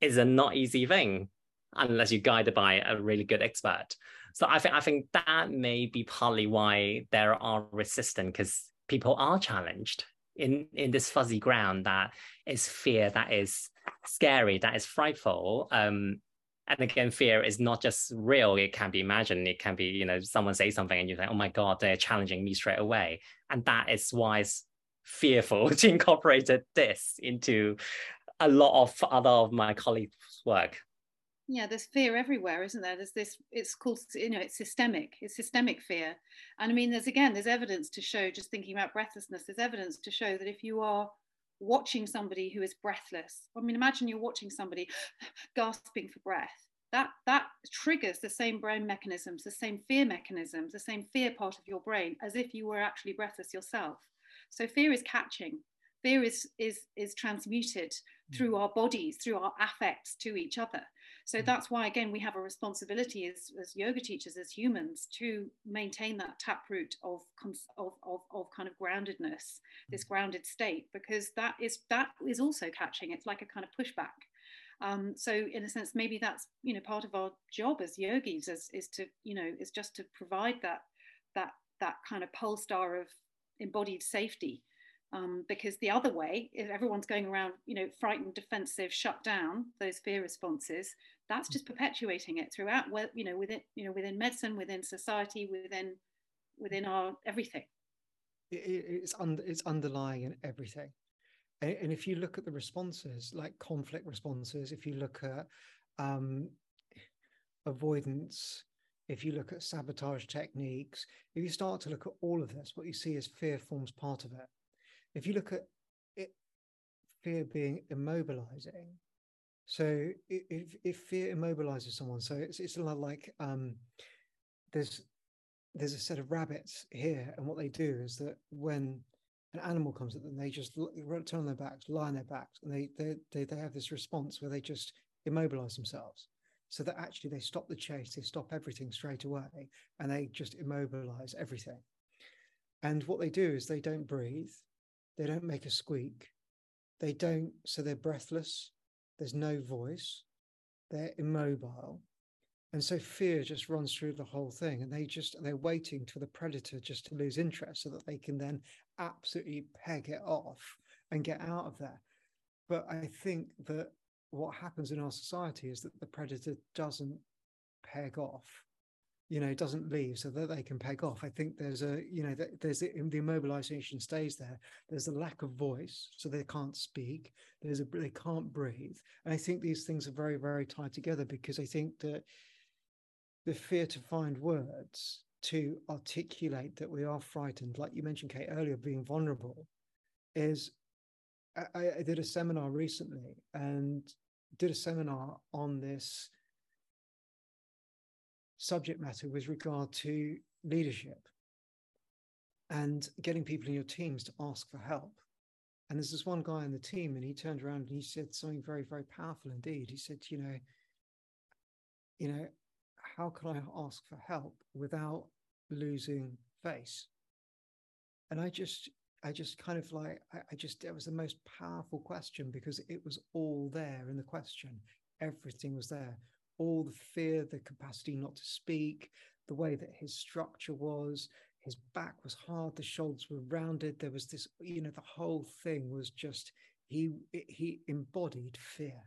is a not easy thing unless you're guided by a really good expert. So I think I think that may be partly why there are resistant because people are challenged in in this fuzzy ground that is fear, that is scary, that is frightful. Um, and again, fear is not just real; it can be imagined. It can be, you know, someone say something and you think, "Oh my God, they're challenging me straight away," and that is why it's fearful to incorporate this into a lot of other of my colleagues' work. Yeah, there's fear everywhere, isn't there? There's this, it's called, you know, it's systemic, it's systemic fear. And I mean, there's again, there's evidence to show, just thinking about breathlessness, there's evidence to show that if you are watching somebody who is breathless, I mean, imagine you're watching somebody gasping for breath. That, that triggers the same brain mechanisms, the same fear mechanisms, the same fear part of your brain as if you were actually breathless yourself. So fear is catching. Fear is is is transmuted mm. through our bodies, through our affects to each other. So mm. that's why again we have a responsibility as, as yoga teachers, as humans, to maintain that taproot of, of, of, of kind of groundedness, this mm. grounded state, because that is that is also catching. It's like a kind of pushback. Um, so in a sense, maybe that's you know part of our job as yogis is, is to you know is just to provide that that that kind of pole star of embodied safety. Um, because the other way, if everyone's going around, you know, frightened, defensive, shut down those fear responses, that's just perpetuating it throughout. Well, you know, within you know within medicine, within society, within within our everything. It, it's under it's underlying in everything, and, and, if you look at the responses, like conflict responses, if you look at um, avoidance, if you look at sabotage techniques, if you start to look at all of this, what you see is fear forms part of it. If you look at it, fear being immobilizing, so if, if fear immobilizes someone, so it's, it's a lot like um, there's there's a set of rabbits here, and what they do is that when an animal comes at them, they just turn on their backs, lie on their backs, and they they they, they have this response where they just immobilize themselves so that actually they stop the chase, they stop everything straight away, and they just immobilize everything. And what they do is they don't breathe, they don't make a squeak, they don't, so they're breathless, there's no voice, they're immobile. and so fear just runs through the whole thing and they just they're waiting for the predator just to lose interest so that they can then absolutely peg it off and get out of there but i think that what happens in our society is that the predator doesn't peg off you know doesn't leave so that they can peg off. I think there's a you know there's the, the immobilization stays there. There's a lack of voice so they can't speak. There's a they can't breathe. And i think these things are very very tied together because i think that the fear to find words to articulate that we are frightened, like you mentioned, Kate, earlier, being vulnerable, is I, I did a seminar recently and did a seminar on this subject matter with regard to leadership and getting people in your teams to ask for help. And there's this one guy in the team, and he turned around and he said something very, very powerful indeed. He said, you know, you know, how can I ask for help without losing face? And I just, I just kind of like, I, I just, it was the most powerful question because it was all there in the question. Everything was there. All the fear, the capacity not to speak, the way that his structure was, his back was hard, the shoulders were rounded. There was this, you know, the whole thing was just, he, he embodied fear.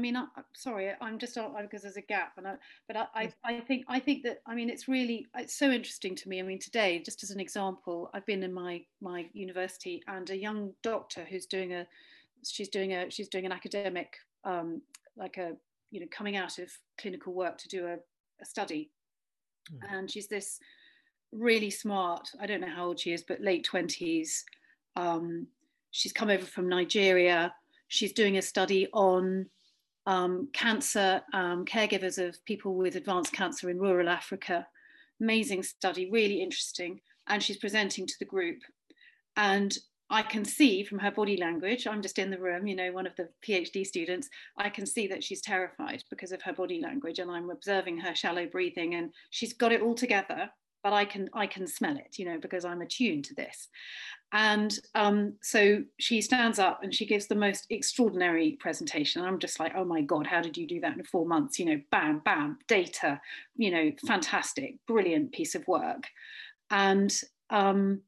I mean, I, am sorry, I'm just because there's a gap, and I, but I, I, I, think I think that I mean it's really it's so interesting to me. I mean, today, just as an example, I've been in my my university, and a young doctor who's doing a, she's doing a she's doing an academic, um, like a you know coming out of clinical work to do a, a study, mm. and she's this really smart. I don't know how old she is, but late twenties. Um, she's come over from Nigeria. She's doing a study on um, cancer, um, caregivers of people with advanced cancer in rural Africa. Amazing study, really interesting. And she's presenting to the group. And I can see from her body language, I'm just in the room, you know, one of the PhD students, I can see that she's terrified because of her body language. And I'm observing her shallow breathing, and she's got it all together but I can I can smell it, you know, because I'm attuned to this. And um, so she stands up and she gives the most extraordinary presentation. I'm just like, oh my God, how did you do that in four months? You know, bam, bam, data, you know, fantastic, brilliant piece of work. And um,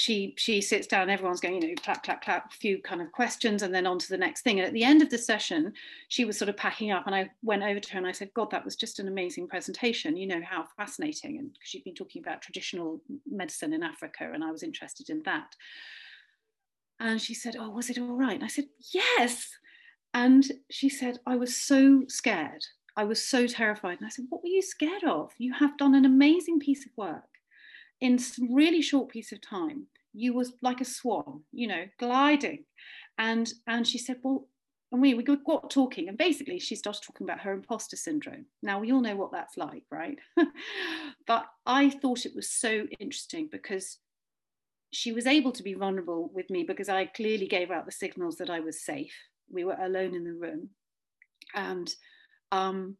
she she sits down everyone's going you know clap clap clap a few kind of questions and then on to the next thing. And at the end of the session she was sort of packing up and i went over to her and i said god that was just an amazing presentation. You know how fascinating. And she'd been talking about traditional medicine in africa and i was interested in that. And she said oh was it all right? And i said yes. And she said i was so scared. I was so terrified. And i said what were you scared of? You have done an amazing piece of work in some really short piece of time you was like a swan you know gliding. And and she said well and we, we got talking and basically she started talking about her imposter syndrome. Now we all know what that's like right? But i thought it was so interesting because she was able to be vulnerable with me because i clearly gave out the signals that i was safe. We were alone in the room. And um,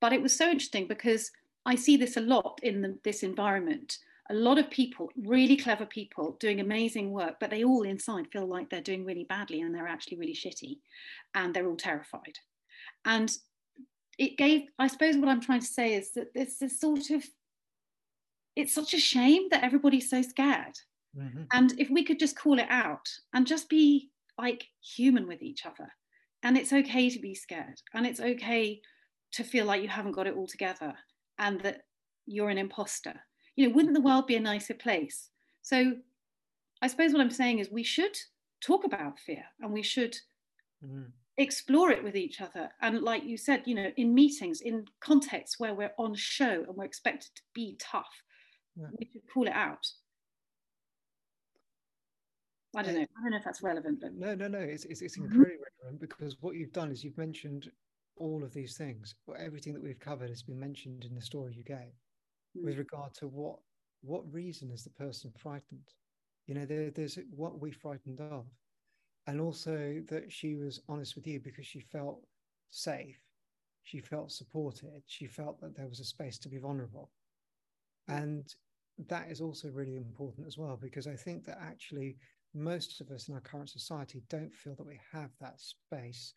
but it was so interesting because i see this a lot in the, this environment a lot of people, really clever people, doing amazing work, but they all inside feel like they're doing really badly and they're actually really shitty and they're all terrified. And it gave, I suppose, what I'm trying to say is that there's this sort of, it's such a shame that everybody's so scared. Mm-hmm. And if we could just call it out and just be like human with each other, and it's okay to be scared, and it's okay to feel like you haven't got it all together and that you're an imposter you know, wouldn't the world be a nicer place? So I suppose what I'm saying is we should talk about fear and we should mm. explore it with each other. And like you said, you know, in meetings, in contexts where we're on show and we're expected to be tough, yeah. we should call it out. I don't know. I don't know if that's relevant, but no, no, no. It's it's, it's mm-hmm. incredibly relevant because what you've done is you've mentioned all of these things. Everything that we've covered has been mentioned in the story you gave mm. with regard to what what reason is the person frightened? You know there, there's what we frightened of. And also that she was honest with you because she felt safe. She felt supported. She felt that there was a space to be vulnerable. And that is also really important as well because i think that actually most of us in our current society don't feel that we have that space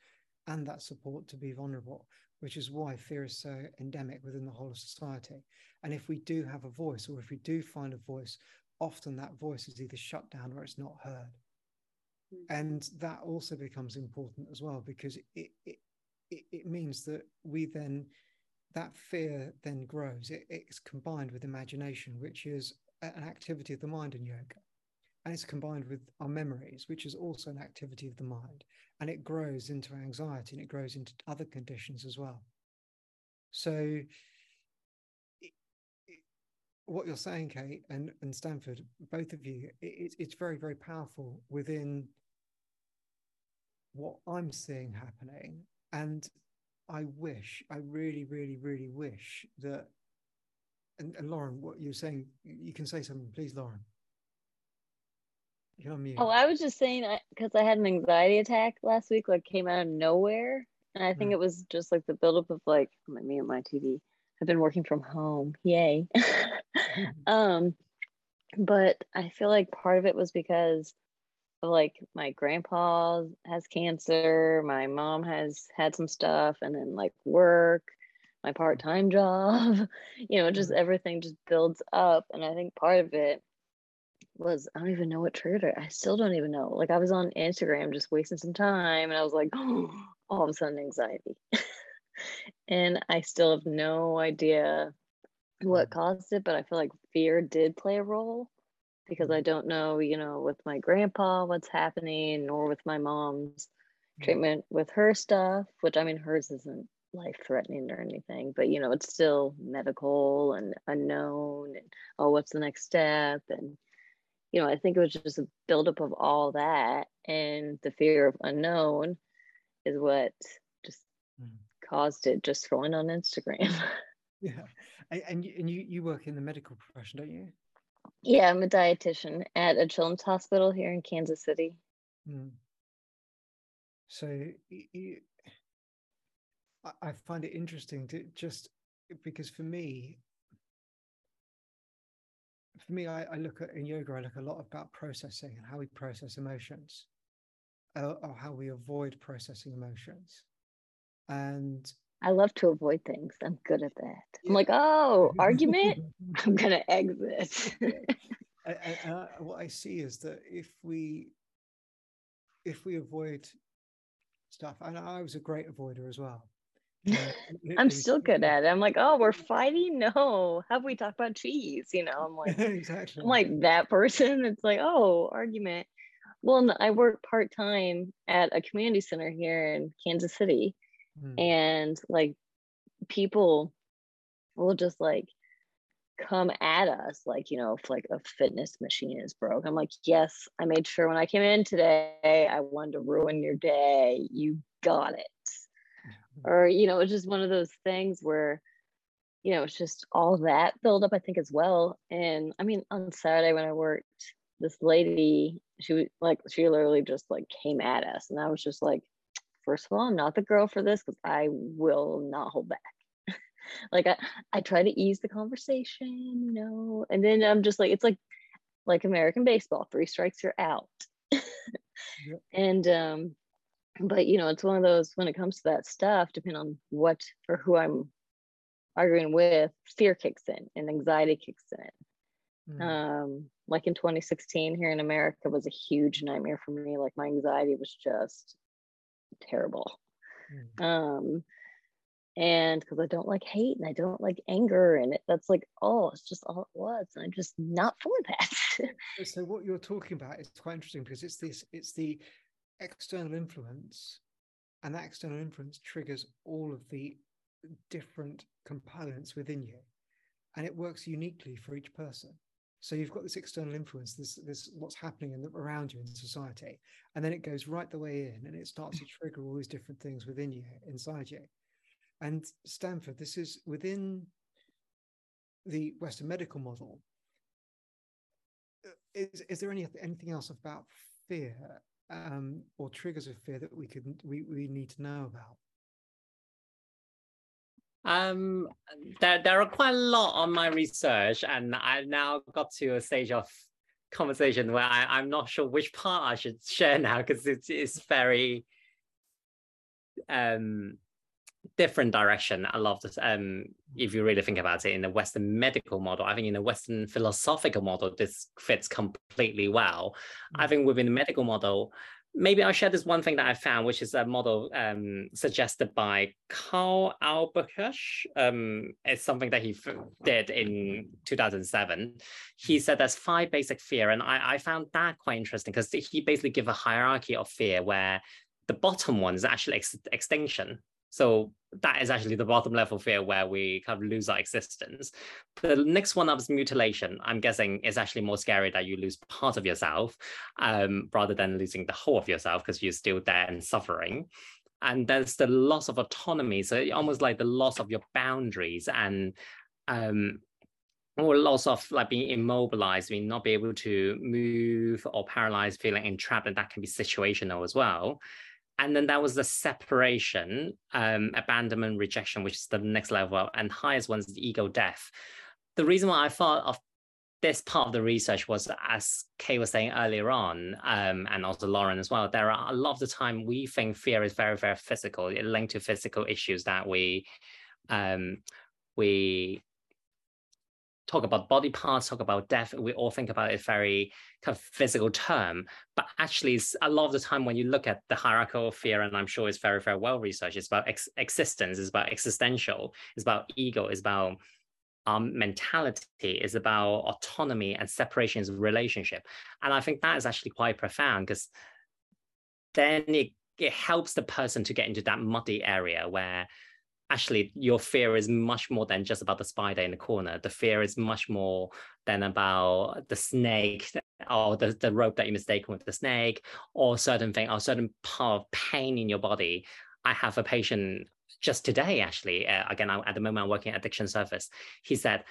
and that support to be vulnerable, which is why fear is so endemic within the whole of society. And if we do have a voice, or if we do find a voice, often that voice is either shut down or it's not heard. Mm. And that also becomes important as well because it, it, it, it means that we then, that fear then grows. It, it's combined with imagination, which is an activity of the mind in yoga. And it's combined with our memories, which is also an activity of the mind. And it grows into anxiety and it grows into other conditions as well. So, what you're saying, Kate and, and Stanford, both of you, it, it's very, very powerful within what I'm seeing happening. And I wish, I really, really, really wish that. And, and Lauren, what you're saying, you can say something, please, Lauren. You're on mute. Oh, I was just saying because I, I, had an anxiety attack last week, like came out of nowhere, and I think mm. it was just like the buildup of like me and my TV. I've been working from home, yay. um, but I feel like part of it was because of like my grandpa has cancer, my mom has had some stuff, and then like work, my part time job, you know, just mm-hmm. everything just builds up. And I think part of it was I don't even know what triggered it. I still don't even know. Like I was on Instagram just wasting some time, and I was like, oh, all of a sudden anxiety. and I still have no idea what mm-hmm. caused it, but I feel like fear did play a role because I mm-hmm. don't know, you know, with my grandpa what's happening, nor with my mom's mm-hmm. treatment with her stuff, which I mean, hers isn't life threatening or anything, but you know, it's still medical and unknown. And oh, what's the next step? And you know, I think it was just a buildup of all that, and the fear of unknown is what just mm. caused it. Just going on Instagram. yeah, and you, and you you work in the medical profession, don't you? Yeah, I'm a dietitian at a children's hospital here in Kansas City. Mm. So you, I find it interesting to just because for me, for me, I, I, look at in yoga, I look a lot about processing and how we process emotions, uh, or how we avoid processing emotions. And I love to avoid things. I'm good at that. I'm like, oh, argument. I'm gonna exit. and, and what I see is that if we if we avoid stuff, and I was a great avoider as well. I'm still good at it. I'm like, oh, we're fighting. No, have we talked about cheese? You know, I'm like, exactly. I'm like that person. It's like, oh, argument. Well, I work part time at a community center here in Kansas City, mm. and like people will just like come at us like you know if like a fitness machine is broke i'm like yes i made sure when i came in today i wanted to ruin your day you got it or you know it's just one of those things where you know it's just all that build up i think as well and i mean on saturday when i worked this lady she was like she literally just like came at us and i was just like first of all, I'm not the girl for this because I will not hold back. like I, I try to ease the conversation, you know, and then I'm just like, it's like like American baseball, three strikes, you're out. yep. And um, but you know, it's one of those when it comes to that stuff, depending on what or who I'm arguing with, fear kicks in and anxiety kicks in. Mm. Um, like in 2016 here in America was a huge nightmare for me. Like my anxiety was just terrible. Mm. Um, and because I don't like hate and I don't like anger, and it, that's like, oh, it's just all it was. And I'm just not for that. so what you're talking about is quite interesting because it's this, it's the external influence, and that external influence triggers all of the different components within you, and it works uniquely for each person. So you've got this external influence, this this what's happening in around you in society, and then it goes right the way in, and it starts to trigger all these different things within you, inside you. And Stanford, this is within the Western medical model. Uh, is, is there any anything else about fear um, or triggers of fear that we could we, we need to know about? Um, there, there are quite a lot on my research, and I now got to a stage of conversation where I, am not sure which part I should share now because it's, it's very um different direction. I love this. Um, if you really think about it, in the Western medical model, I think in the Western philosophical model, this fits completely well. Mm-hmm. I think within the medical model, maybe I'll share this one thing that I found, which is a model um, suggested by Karl Albrecht. Um, it's something that he f- did in 2007. He said there's five basic fear, and I, I found that quite interesting because he basically give a hierarchy of fear where the bottom one is actually ex- extinction. So that is actually the bottom level fear where we kind of lose our existence. The next one up is mutilation. I'm guessing is actually more scary that you lose part of yourself um, rather than losing the whole of yourself because you're still there and suffering. And there's the loss of autonomy. So almost like the loss of your boundaries and um, or loss of like being immobilized, being not be able to move or paralyzed, feeling entrapped, and that can be situational as well and then that was the separation, um, abandonment, rejection, which is the next level, and highest one is the ego death. The reason why I thought of this part of the research was, as Kate was saying earlier on, um, and also Lauren as well, there are a lot of the time we think fear is very, very physical, it linked to physical issues that we um, we talk about body parts, talk about death, we all think about it very kind of physical term. But actually, a lot of the time when you look at the hierarchical fear, and I'm sure it's very, very well researched, it's about ex- existence, it's about existential, it's about ego, it's about um, mentality, it's about autonomy and separation is relationship. And I think that is actually quite profound because then it, it helps the person to get into that muddy area where actually your fear is much more than just about the spider in the corner. The fear is much more than about the snake or the, the rope that you mistaken with the snake or certain thing or certain part of pain in your body. I have a patient just today actually uh, again I, at the moment i'm working at addiction service. He said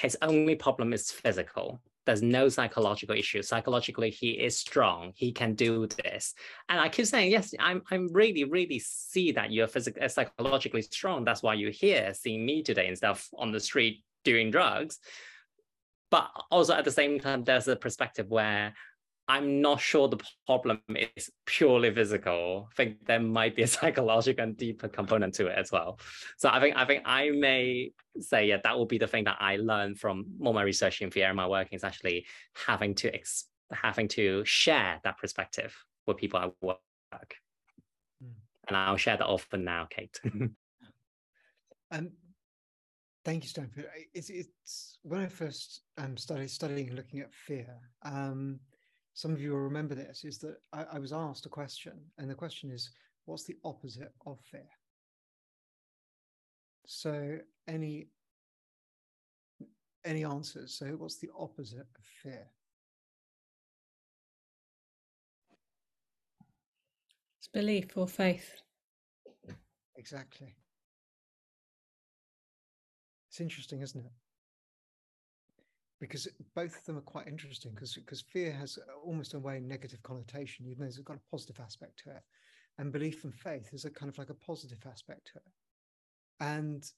his only problem is physical there's no psychological issue. Psychologically, he is strong. He can do this. And I keep saying, yes, I'm I'm really, really see that you're physically uh, psychologically strong. That's why you're here seeing me today instead of on the street doing drugs. But also at the same time, there's a perspective where I'm not sure the problem is purely physical. I think there might be a psychological and deeper component to it as well. So I think I think I may say yeah, that will be the thing that I learned from all my research in fear and my working is actually having to ex- having to share that perspective with people I work. Mm. And I'll share that often now, Kate. um, thank you, Stanford. It's, it's when I first um, started studying and looking at fear. Um, some of you will remember this, is that I, I was asked a question, and the question is, what's the opposite of fear? So any any answers? So what's the opposite of fear? It's belief or faith. Exactly. It's interesting, isn't it? Because both of them are quite interesting because because fear has almost a way negative connotation. Even though it's got a positive aspect to it. And belief and faith is a kind of like a positive aspect to it. And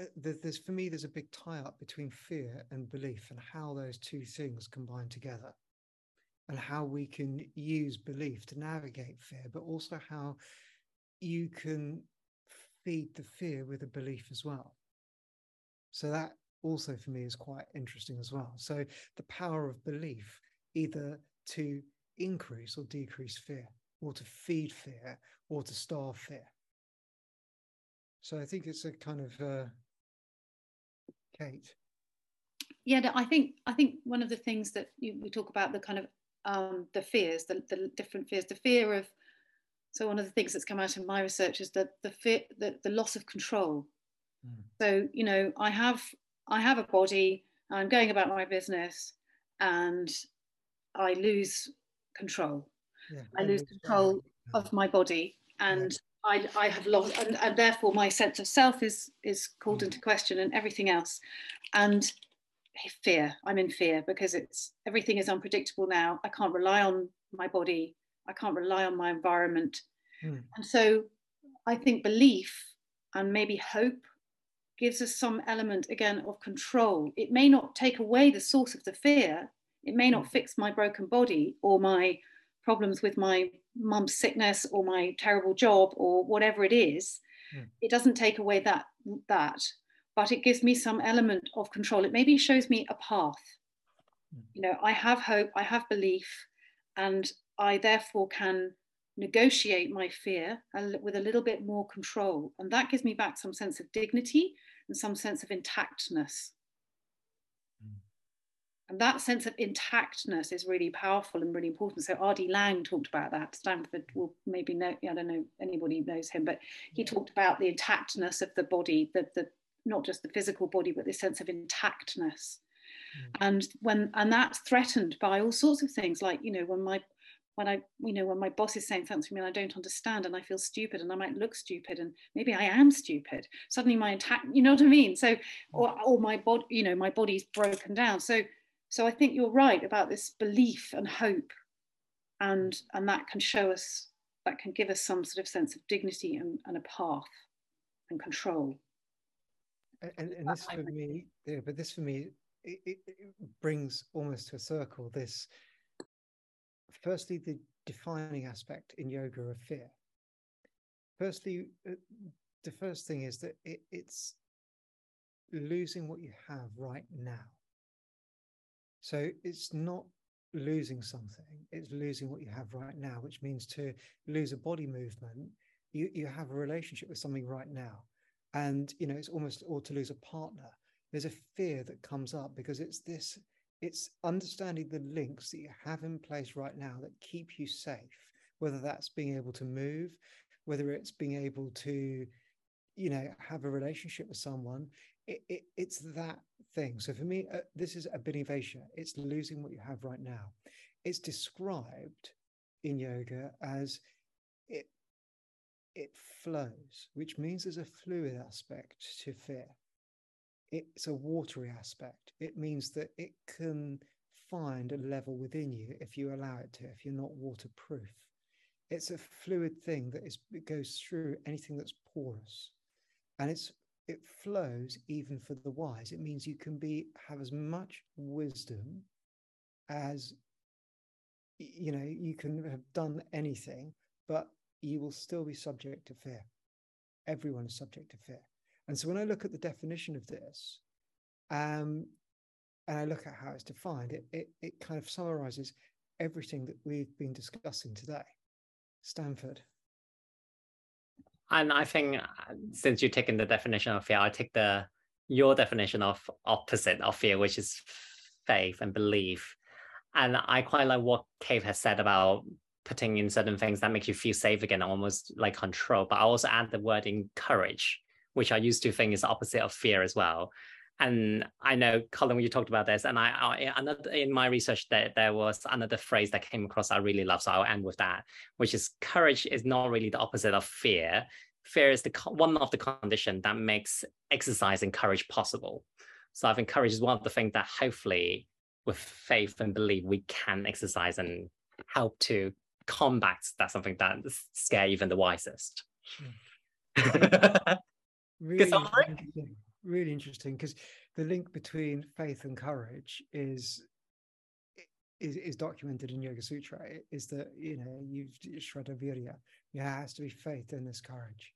uh, there's for me there's a big tie up between fear and belief and how those two things combine together and how we can use belief to navigate fear but also how you can feed the fear with a belief as well. So that also for me is quite interesting as well. So the power of belief, either to increase or decrease fear, or to feed fear, or to starve fear. So I think it's a kind of uh, Kate. Yeah, I think I think one of the things that you, we talk about the kind of um, the fears, the, the different fears, the fear of. So one of the things that's come out in my research is that the fear, the, the loss of control. Mm. So you know, I have I have a body, I'm going about my business, and I lose control. Yeah, I lose control of my body, and yeah. I, I have lost, and, and, therefore my sense of self is is called mm. into question, and everything else, and fear. I'm in fear because it's everything is unpredictable now. I can't rely on my body. I can't rely on my environment, mm. and so I think belief and maybe hope gives us some element again of control. It may not take away the source of the fear, It may not fix my broken body or my problems with my mum's sickness or my terrible job or whatever it is. Mm. It doesn't take away that that, but it gives me some element of control. It maybe shows me a path. Mm. You know, I have hope, I have belief, and I therefore can negotiate my fear with a little bit more control. And that gives me back some sense of dignity and some sense of intactness. Mm. And that sense of intactness is really powerful and really important. So R.D. Laing talked about that. Stanford will maybe know, I don't know anybody knows him, but he talked about the intactness of the body, the, the not just the physical body, but this sense of intactness. Mm. And when and that's threatened by all sorts of things, like you know, when my when I, you know, when my boss is saying something to me and I don't understand and I feel stupid and I might look stupid and maybe I am stupid. Suddenly my attack, you know what I mean? So, or, mm. or my body, you know, my body's broken down. So, so I think you're right about this belief and hope, and and that can show us, that can give us some sort of sense of dignity and, and a path and control. And, and this for me, yeah, but this for me, it, it brings almost to a circle this firstly, the defining aspect in yoga of fear. Firstly, uh, the first thing is that it, it's losing what you have right now. So it's not losing something, it's losing what you have right now, which means to lose a body movement, you, you have a relationship with something right now. And, you know, it's almost, or to lose a partner. There's a fear that comes up because it's this it's understanding the links that you have in place right now that keep you safe, whether that's being able to move, whether it's being able to, you know, have a relationship with someone. It, it, it's that thing. So for me, uh, this is a abhinivesha. It's losing what you have right now. It's described in yoga as it it flows, which means there's a fluid aspect to fear it's a watery aspect. It means that it can find a level within you if you allow it to, if you're not waterproof. It's a fluid thing that is it goes through anything that's porous. And it's it flows even for the wise. It means you can be have as much wisdom as you know, you can have done anything, but you will still be subject to fear. Everyone is subject to fear. And so when I look at the definition of this, um, and I look at how it's defined, it, it, it kind of summarizes everything that we've been discussing today. Stanford. And I think uh, since you've taken the definition of fear, I'll take the your definition of opposite of fear, which is faith and belief. And I quite like what Kate has said about putting in certain things that make you feel safe again, almost like control. But I also add the word encourage which I used to think is the opposite of fear as well. And I know, Colin, when you talked about this, and I, I another in my research that there was another phrase that came across I really love, so I'll end with that, which is courage is not really the opposite of fear. Fear is the one of the condition that makes exercise and courage possible. So I think courage is one of the things that hopefully, with faith and belief, we can exercise and help to combat that something that scare even the wisest. Mm. really interesting, really interesting because the link between faith and courage is is, is documented in Yoga Sutra is that you know you've Shraddha Virya there has to be faith in this courage.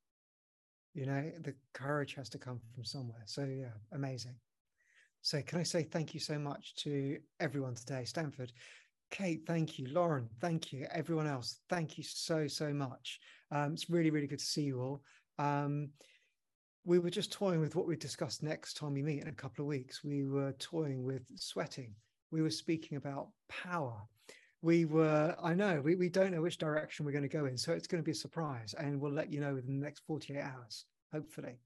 You know the courage has to come from somewhere. So yeah amazing. So can I say thank you so much to everyone today? Stanford Kate thank you. Lauren thank you. Everyone else thank you so so much. Um, it's really really good to see you all. Um, we were just toying with what we discussed next time we meet in a couple of weeks. We were toying with sweating. We were speaking about power. We were, I know, we, we don't know which direction we're going to go in. So it's going to be a surprise. And we'll let you know within the next 48 hours, hopefully.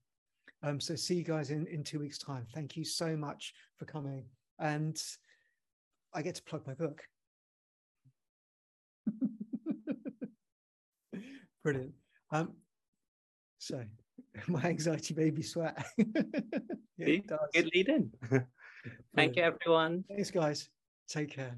Um, so see you guys in, in two weeks' time. Thank you so much for coming. And I get to plug my book. Brilliant. Um, so my anxiety baby sweat. yeah, Good lead in. Thank you, everyone. Thanks, guys. Take care.